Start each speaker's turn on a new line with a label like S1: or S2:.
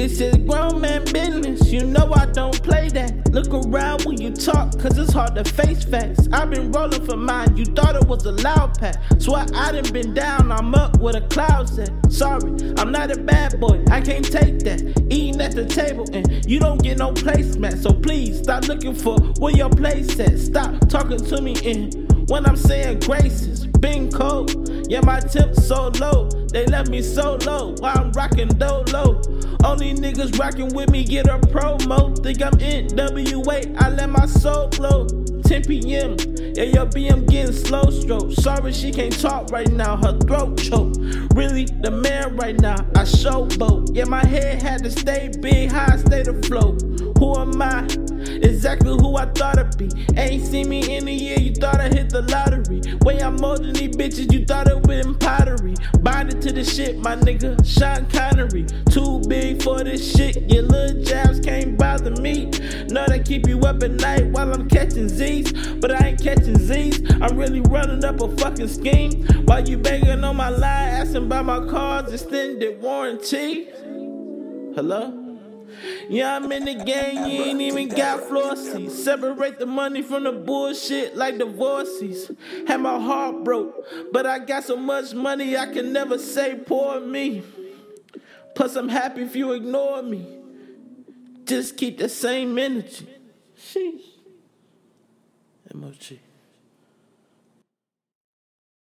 S1: This is grown man business, you know I don't play that. Look around when you talk, cause it's hard to face facts. I've been rolling for mine, you thought it was a loud pack. Swear I done been down, I'm up with a cloud set. Sorry, I'm not a bad boy, I can't take that. Eating at the table and you don't get no placemat. So please stop looking for where your place at. Stop talking to me and when I'm saying graces, been cold. Yeah, my tips so low, they left me so low. While I'm rocking dolo. Only niggas rocking with me get a promo. Think I'm NWA, I let my soul flow. 10 p.m. Yeah, your BM getting slow stroke. Sorry she can't talk right now, her throat choke. Really the man right now, I showboat. Yeah, my head had to stay big, high state afloat. Who am I? Exactly who I thought I'd be. Ain't seen me in a year, you thought I hit the lottery. Way I'm more these bitches, you thought it been pottery. Bonded to the shit, my nigga, Sean Connery. Too big for this shit, your little jabs can't bother me. Know that keep you up at night while I'm catching Z's, but I ain't catching Z's. I'm really running up a fucking scheme. While you banging on my line, asking about my car's extended warranty. Hello? Yeah, I'm in the game, you ain't even got flossies. Separate the money from the bullshit like divorces. Had my heart broke, but I got so much money I can never say poor me. Plus, I'm happy if you ignore me. Just keep the same energy. Sheesh. MOG.